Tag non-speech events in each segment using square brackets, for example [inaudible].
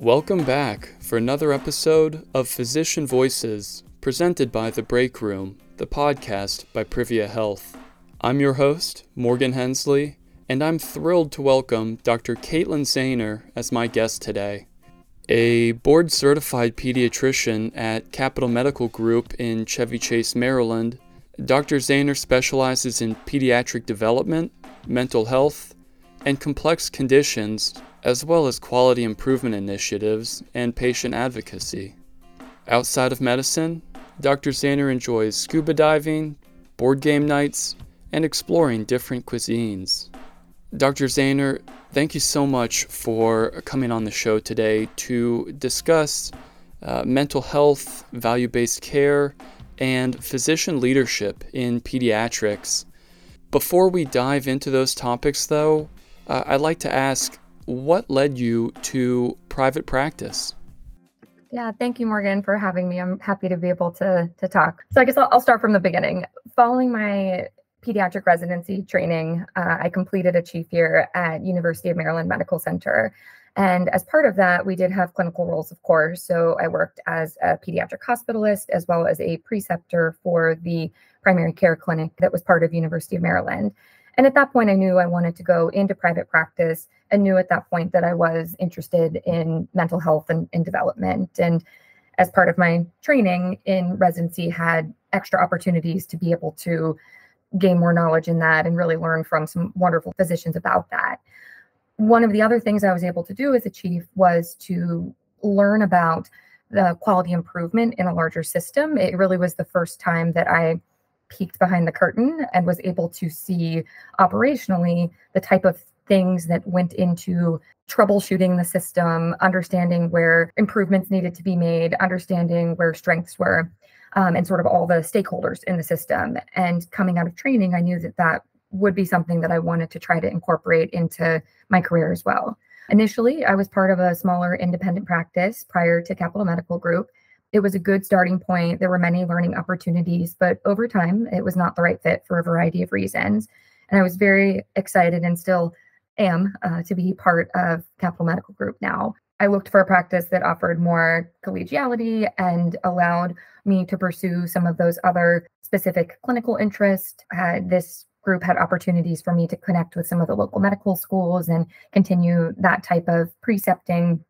Welcome back for another episode of Physician Voices, presented by The Break Room, the podcast by Privia Health. I'm your host, Morgan Hensley, and I'm thrilled to welcome Dr. Caitlin Zaner as my guest today. A board certified pediatrician at Capital Medical Group in Chevy Chase, Maryland, Dr. Zaner specializes in pediatric development, mental health, and complex conditions as well as quality improvement initiatives and patient advocacy. Outside of medicine, Dr. Zaner enjoys scuba diving, board game nights, and exploring different cuisines. Dr. Zaner, thank you so much for coming on the show today to discuss uh, mental health, value based care, and physician leadership in pediatrics. Before we dive into those topics, though, uh, I'd like to ask what led you to private practice? Yeah, thank you, Morgan, for having me. I'm happy to be able to to talk. So I guess I'll, I'll start from the beginning. Following my pediatric residency training, uh, I completed a chief year at University of Maryland Medical Center. And as part of that, we did have clinical roles, of course. So I worked as a pediatric hospitalist as well as a preceptor for the primary care clinic that was part of University of Maryland. And at that point, I knew I wanted to go into private practice and knew at that point that I was interested in mental health and, and development. And as part of my training in residency, had extra opportunities to be able to gain more knowledge in that and really learn from some wonderful physicians about that. One of the other things I was able to do as a chief was to learn about the quality improvement in a larger system. It really was the first time that I peeked behind the curtain and was able to see operationally the type of things that went into troubleshooting the system, understanding where improvements needed to be made, understanding where strengths were, um, and sort of all the stakeholders in the system. And coming out of training, I knew that that would be something that I wanted to try to incorporate into my career as well. Initially, I was part of a smaller independent practice prior to Capital Medical Group it was a good starting point. There were many learning opportunities, but over time, it was not the right fit for a variety of reasons. And I was very excited and still am uh, to be part of Capital Medical Group now. I looked for a practice that offered more collegiality and allowed me to pursue some of those other specific clinical interests. Uh, this group had opportunities for me to connect with some of the local medical schools and continue that type of precepting.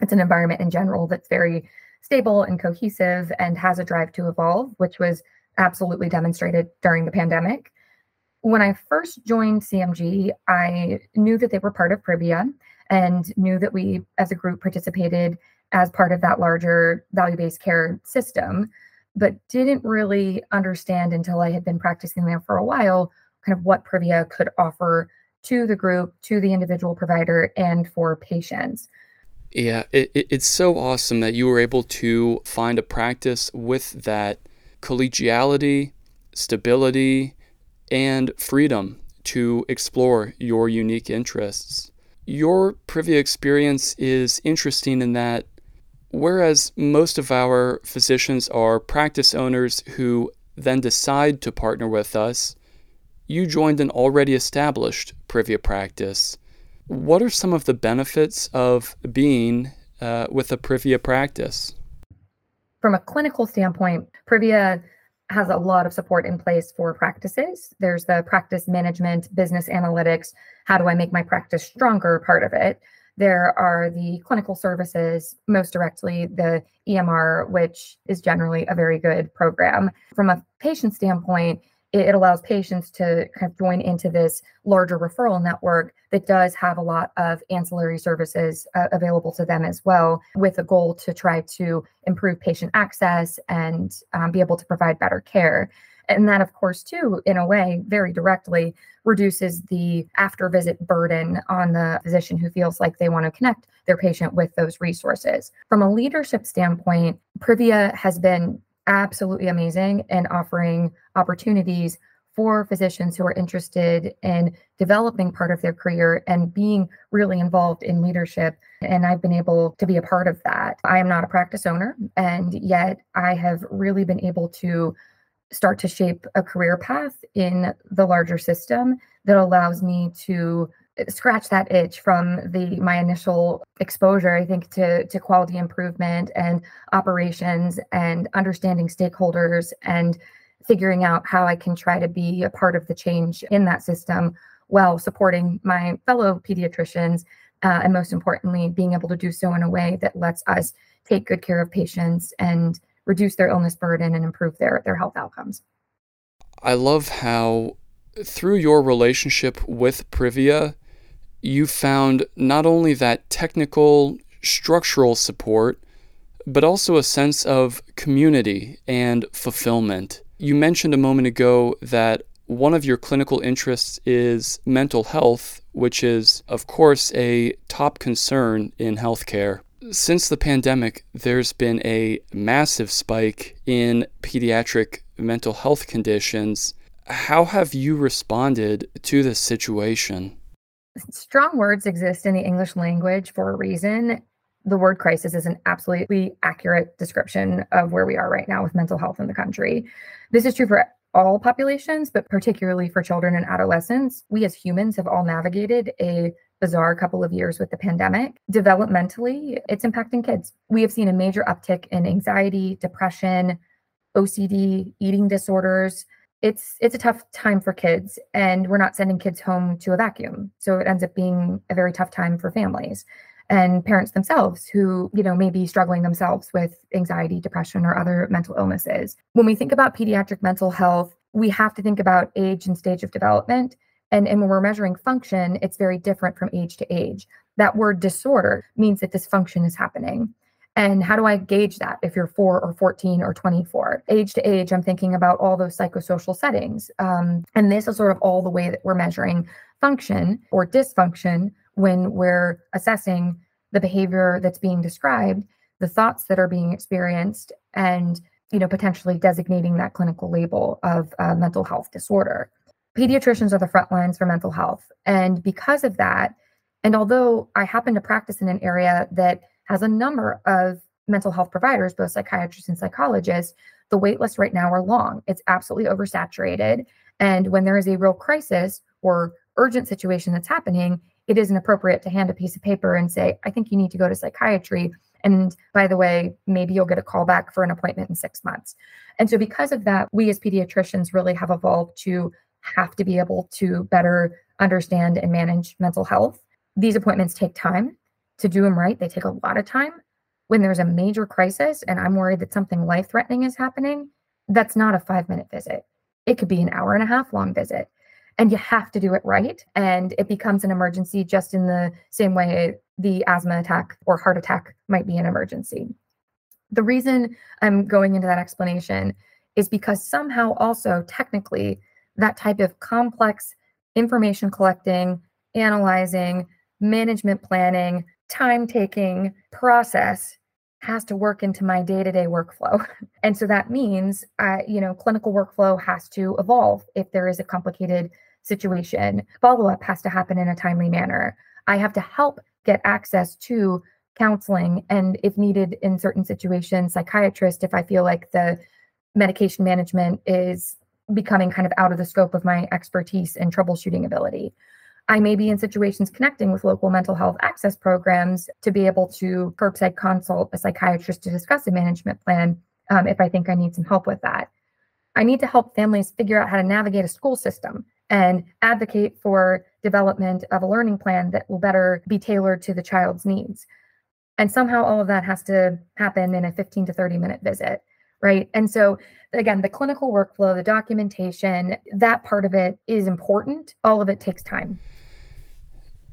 It's an environment in general that's very stable and cohesive and has a drive to evolve, which was absolutely demonstrated during the pandemic. When I first joined CMG, I knew that they were part of Privia and knew that we as a group participated as part of that larger value based care system, but didn't really understand until I had been practicing there for a while kind of what Privia could offer to the group, to the individual provider, and for patients. Yeah, it, it, it's so awesome that you were able to find a practice with that collegiality, stability, and freedom to explore your unique interests. Your Privia experience is interesting in that whereas most of our physicians are practice owners who then decide to partner with us, you joined an already established Privia practice what are some of the benefits of being uh, with a Privia practice? From a clinical standpoint, Privia has a lot of support in place for practices. There's the practice management, business analytics, how do I make my practice stronger part of it. There are the clinical services, most directly the EMR, which is generally a very good program. From a patient standpoint, it, allows patients to kind of join into this larger referral network that does have a lot of ancillary services uh, available to them as well, with a goal to try to improve patient access and um, be able to provide better care. And that, of course, too, in a way, very directly reduces the after visit burden on the physician who feels like they want to connect their patient with those resources. From a leadership standpoint, Privia has been absolutely amazing and offering opportunities for physicians who are interested in developing part of their career and being really involved in leadership. And I've been able to be a part of that. I am not a practice owner, and yet I have really been able to start to shape a career path in the larger system that allows me to scratch that itch from the my initial exposure i think to to quality improvement and operations and understanding stakeholders and figuring out how i can try to be a part of the change in that system while supporting my fellow pediatricians uh, and most importantly being able to do so in a way that lets us take good care of patients and reduce their illness burden and improve their their health outcomes. I love how through your relationship with privia you found not only that technical structural support but also a sense of community and fulfillment you mentioned a moment ago that one of your clinical interests is mental health, which is, of course, a top concern in healthcare. Since the pandemic, there's been a massive spike in pediatric mental health conditions. How have you responded to this situation? Strong words exist in the English language for a reason. The word crisis is an absolutely accurate description of where we are right now with mental health in the country. This is true for all populations, but particularly for children and adolescents. We as humans have all navigated a bizarre couple of years with the pandemic. Developmentally, it's impacting kids. We have seen a major uptick in anxiety, depression, OCD, eating disorders. It's it's a tough time for kids and we're not sending kids home to a vacuum. So it ends up being a very tough time for families and parents themselves who you know may be struggling themselves with anxiety depression or other mental illnesses. When we think about pediatric mental health we have to think about age and stage of development. And, and when we're measuring function it's very different from age to age. That word disorder means that dysfunction is happening and how do I gauge that if you're four or 14 or 24? Age to age, I'm thinking about all those psychosocial settings. Um, and this is sort of all the way that we're measuring function or dysfunction when we're assessing the behavior that's being described, the thoughts that are being experienced, and you know potentially designating that clinical label of uh, mental health disorder. Pediatricians are the front lines for mental health, and because of that, and although I happen to practice in an area that has a number of mental health providers, both psychiatrists and psychologists, the wait lists right now are long. It's absolutely oversaturated. And when there is a real crisis or urgent situation that's happening, it isn't appropriate to hand a piece of paper and say, I think you need to go to psychiatry. And by the way, maybe you'll get a call back for an appointment in six months. And so, because of that, we as pediatricians really have evolved to have to be able to better understand and manage mental health. These appointments take time to do them right, they take a lot of time. When there's a major crisis and I'm worried that something life threatening is happening, that's not a five minute visit. It could be an hour and a half long visit and you have to do it right. And it becomes an emergency just in the same way the asthma attack or heart attack might be an emergency. The reason I'm going into that explanation is because somehow also technically that type of complex information collecting, analyzing, management planning, time taking process has to work into my day-to-day workflow. [laughs] And so that means uh, you know clinical workflow has to evolve if there is a complicated situation. Follow-up has to happen in a timely manner. I have to help get access to counseling and if needed in certain situations psychiatrist if i feel like the medication management is becoming kind of out of the scope of my expertise and troubleshooting ability I may be in situations connecting with local mental health access programs to be able to curbside consult a psychiatrist to discuss a management plan um, if I think I need some help with that. I need to help families figure out how to navigate a school system and advocate for development of a learning plan that will better be tailored to the child's needs. And somehow all of that has to happen in a 15 to 30 minute visit, right? And so, again, the clinical workflow, the documentation, that part of it is important. All of it takes time.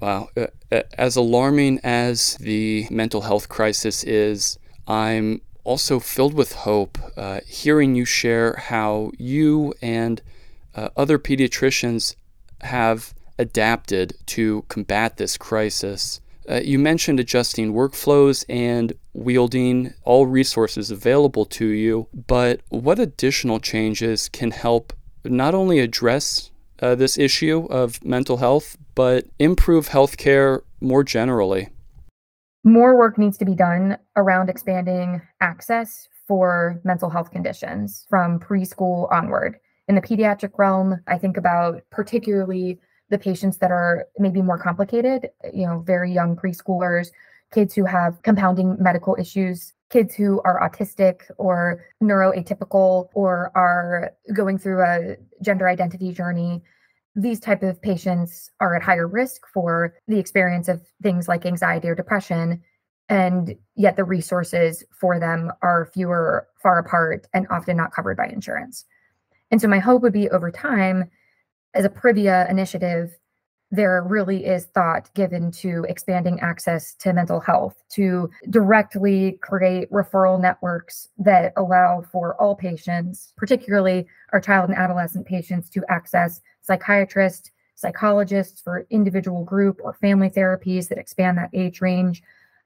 Wow. Uh, uh, as alarming as the mental health crisis is, I'm also filled with hope uh, hearing you share how you and uh, other pediatricians have adapted to combat this crisis. Uh, you mentioned adjusting workflows and wielding all resources available to you, but what additional changes can help not only address uh, this issue of mental health, but improve healthcare more generally? More work needs to be done around expanding access for mental health conditions from preschool onward. In the pediatric realm, I think about particularly the patients that are maybe more complicated, you know, very young preschoolers, kids who have compounding medical issues, kids who are autistic or neuroatypical or are going through a gender identity journey these type of patients are at higher risk for the experience of things like anxiety or depression and yet the resources for them are fewer far apart and often not covered by insurance. And so my hope would be over time as a privia initiative there really is thought given to expanding access to mental health, to directly create referral networks that allow for all patients, particularly our child and adolescent patients, to access psychiatrists, psychologists for individual group or family therapies that expand that age range,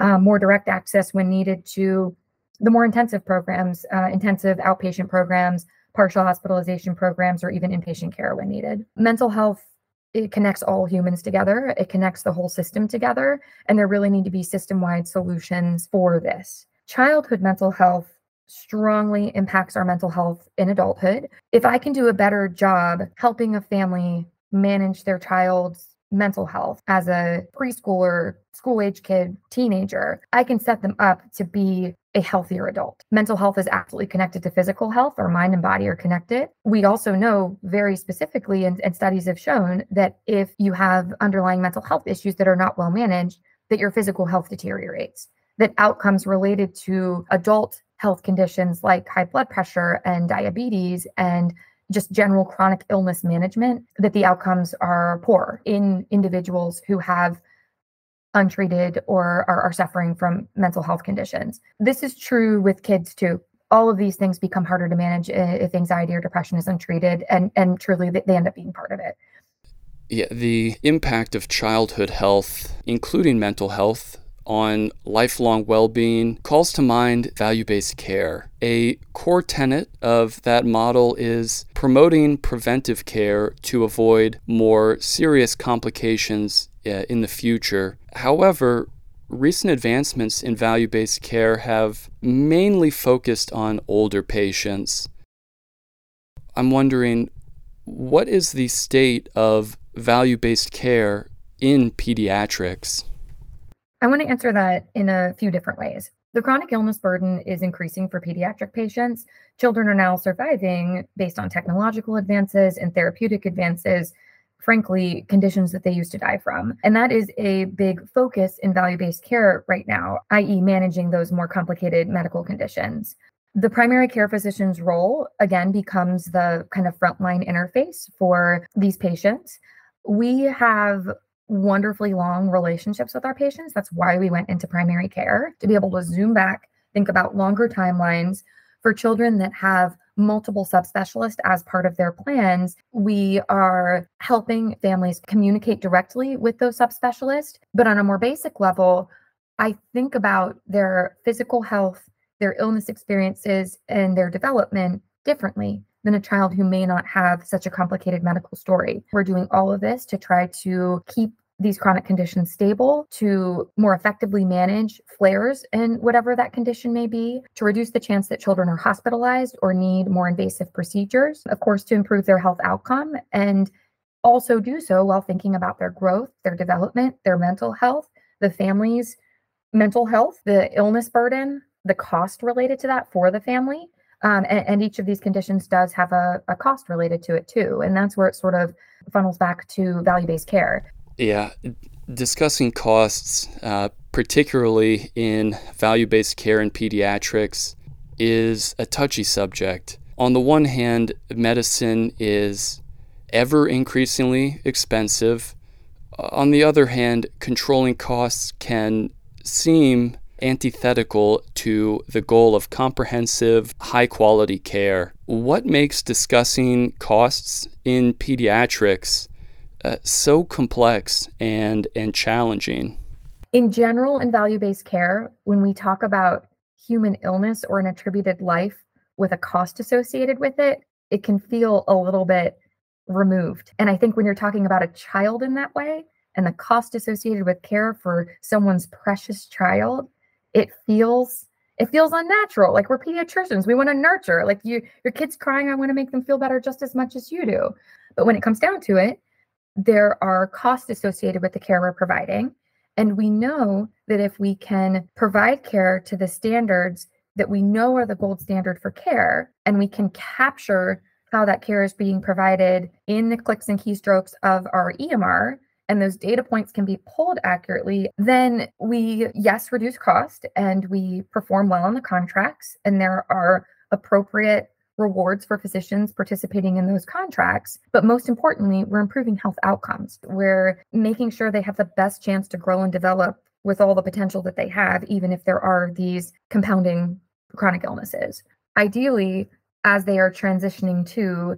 uh, more direct access when needed to the more intensive programs, uh, intensive outpatient programs, partial hospitalization programs, or even inpatient care when needed. Mental health it connects all humans together. It connects the whole system together. And there really need to be system-wide solutions for this. Childhood mental health strongly impacts our mental health in adulthood. If i can do a better job helping a family manage their child's mental health as a preschooler school age kid teenager i can set them up to be a healthier adult. Mental health is absolutely connected to physical health. Our mind and body are connected. We also know very specifically, and, and, studies have shown that if you have underlying mental health issues that are not well managed, that your physical health deteriorates, that outcomes related to adult health conditions like high blood pressure and diabetes and just general chronic illness management, that the outcomes are poor in individuals who have untreated or are, are suffering from mental health conditions. This is true with kids too. All of these things become harder to manage if anxiety or depression is untreated, and and truly they end up being part of it. Yeah, the impact of childhood health, including mental health, on lifelong well being calls to mind value based care. A core tenet of that model is promoting preventive care to avoid more serious complications uh, in the future. However, recent advancements in value based care have mainly focused on older patients. I'm wondering what is the state of value based care in pediatrics? I want to answer that in a few different ways. The chronic illness burden is increasing for pediatric patients. Children are now surviving based on technological advances and therapeutic advances frankly, conditions that they used to die from. And that is a big focus in value based care right now, i.e., managing those more complicated medical conditions. The primary care physician's role, again, becomes the kind of frontline interface for these patients. We have wonderfully long relationships with our patients. That's why we went into primary care to be able to zoom back, think about longer timelines for children that have multiple subspecialists as part of their plans, we are helping families communicate directly with those subspecialists. But on a more basic level, I think about their physical health, their illness experiences, and their development differently than a child who may not have such a complicated medical story. We're doing all of this to try to keep these chronic conditions stable, to more effectively manage flares and whatever that condition may be, to reduce the chance that children are hospitalized or need more invasive procedures, of course, to improve their health outcome and also do so while thinking about their growth, their development, their mental health, the family's mental health, the illness burden, the cost related to that for the family. Um, and, and, each of these conditions does have a, a cost related to it too. And that's where it sort of funnels back to value based care. Yeah, discussing costs, uh, particularly in value based care in pediatrics, is a touchy subject. On the one hand, medicine is ever increasingly expensive. On the other hand, controlling costs can seem antithetical to the goal of comprehensive, high quality care. What makes discussing costs in pediatrics uh, so complex and and challenging. In general, in value-based care, when we talk about human illness or an attributed life with a cost associated with it, it can feel a little bit removed. And I think when you're talking about a child in that way and the cost associated with care for someone's precious child, it feels it feels unnatural. Like we're pediatricians, we want to nurture. Like you your kid's crying, I want to make them feel better just as much as you do. But when it comes down to it, there are costs associated with the care we're providing. And we know that if we can provide care to the standards that we know are the gold standard for care, and we can capture how that care is being provided in the clicks and keystrokes of our EMR, and those data points can be pulled accurately, then we, yes, reduce cost and we perform well on the contracts, and there are appropriate rewards for physicians participating in those contracts. But most importantly, we're improving health outcomes. We're making sure they have the best chance to grow and develop with all the potential that they have, even if there are these compounding chronic illnesses. Ideally, as they are transitioning to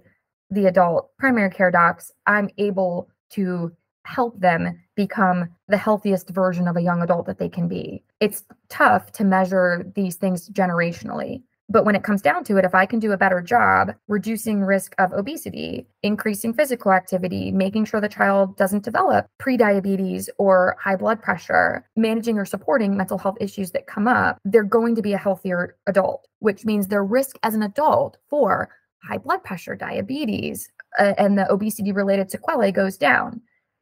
the adult primary care docs, I'm able to help them become the healthiest version of a young adult that they can be. It's tough to measure these things generationally. But when it comes down to it, if I can do a better job reducing risk of obesity, increasing physical activity, making sure the child doesn't develop prediabetes or high blood pressure, managing or supporting mental health issues that come up, they're going to be a healthier adult, which means their risk as an adult for high blood pressure, diabetes, uh, and the obesity related sequelae goes down,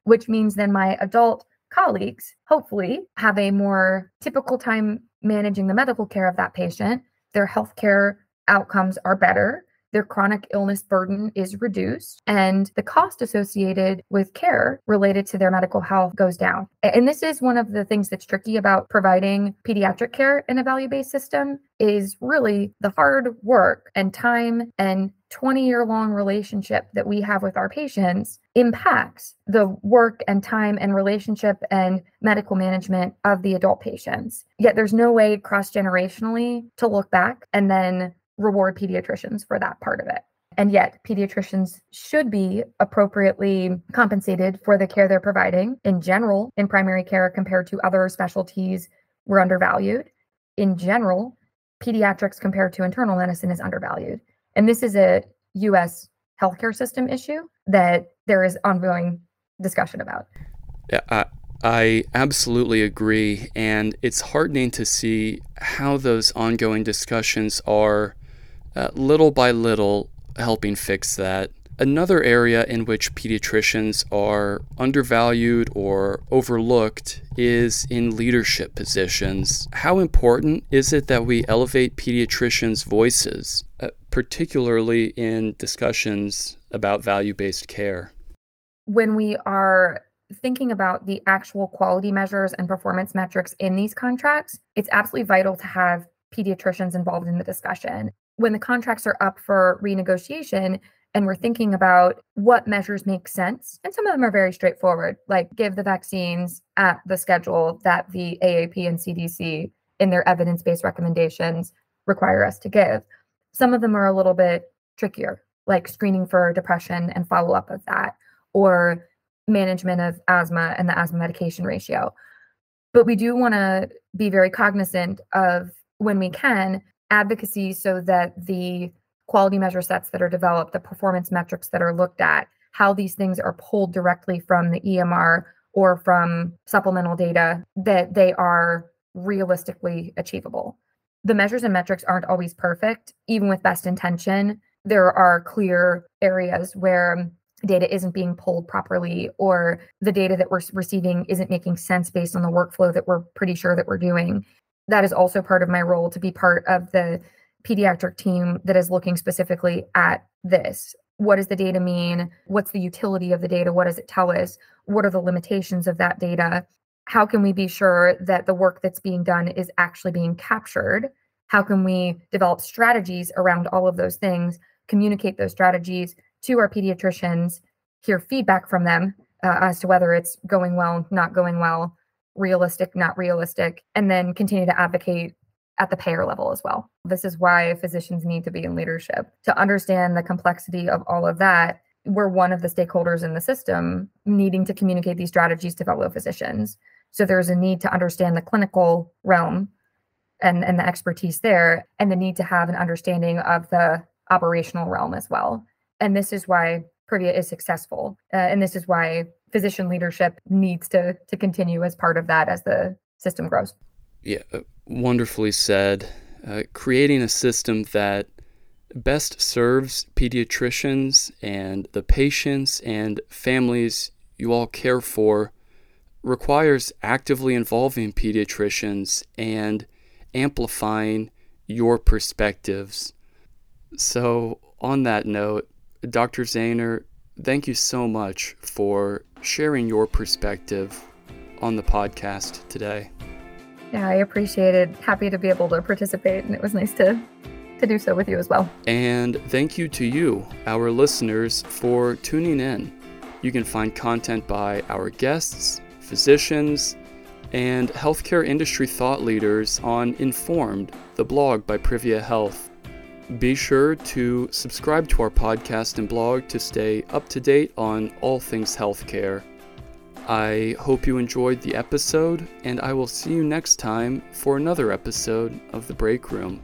which means then my adult colleagues hopefully have a more typical time managing the medical care of that patient their healthcare outcomes are better, their chronic illness burden is reduced, and the cost associated with care related to their medical health goes down. And this is one of the things that's tricky about providing pediatric care in a value-based system is really the hard work and time and 20 year long relationship that we have with our patients impacts the work and time and relationship and medical management of the adult patients. Yet there's no way cross generationally to look back and then reward pediatricians for that part of it. And yet, pediatricians should be appropriately compensated for the care they're providing. In general, in primary care, compared to other specialties, we're undervalued. In general, pediatrics compared to internal medicine is undervalued. And this is a US healthcare system issue that there is ongoing discussion about. Yeah, I, I absolutely agree. And it's heartening to see how those ongoing discussions are uh, little by little helping fix that. Another area in which pediatricians are undervalued or overlooked is in leadership positions. How important is it that we elevate pediatricians' voices, particularly in discussions about value based care? When we are thinking about the actual quality measures and performance metrics in these contracts, it's absolutely vital to have pediatricians involved in the discussion. When the contracts are up for renegotiation, and we're thinking about what measures make sense. And some of them are very straightforward, like give the vaccines at the schedule that the AAP and CDC in their evidence based recommendations require us to give. Some of them are a little bit trickier, like screening for depression and follow up of that, or management of asthma and the asthma medication ratio. But we do want to be very cognizant of when we can advocacy so that the quality measure sets that are developed, the performance metrics that are looked at, how these things are pulled directly from the EMR or from supplemental data, that they are realistically achievable. The measures and metrics aren't always perfect, even with best intention. There are clear areas where data isn't being pulled properly or the data that we're receiving isn't making sense based on the workflow that we're pretty sure that we're doing. That is also part of my role to be part of the pediatric team that is looking specifically at this. What does the data mean? What's the utility of the data? What does it tell us? What are the limitations of that data? How can we be sure that the work that's being done is actually being captured? How can we develop strategies around all of those things, communicate those strategies to our pediatricians, hear feedback from them uh, as to whether it's going well, not going well, realistic, not realistic, and then continue to advocate at the payer level as well. This is why physicians need to be in leadership to understand the complexity of all of that. We're one of the stakeholders in the system needing to communicate these strategies to fellow physicians. So there's a need to understand the clinical realm and, and the expertise there, and the need to have an understanding of the operational realm as well. And this is why Privia is successful. Uh, and this is why physician leadership needs to, to continue as part of that as the system grows. Yeah, uh, wonderfully said. Uh, creating a system that best serves pediatricians and the patients and families you all care for requires actively involving pediatricians and amplifying your perspectives. So, on that note, Dr. Zaner, thank you so much for sharing your perspective on the podcast today. Yeah, I appreciate it. Happy to be able to participate, and it was nice to to do so with you as well. And thank you to you, our listeners, for tuning in. You can find content by our guests, physicians, and healthcare industry thought leaders on Informed, the blog by Privia Health. Be sure to subscribe to our podcast and blog to stay up to date on all things healthcare. I hope you enjoyed the episode, and I will see you next time for another episode of The Break Room.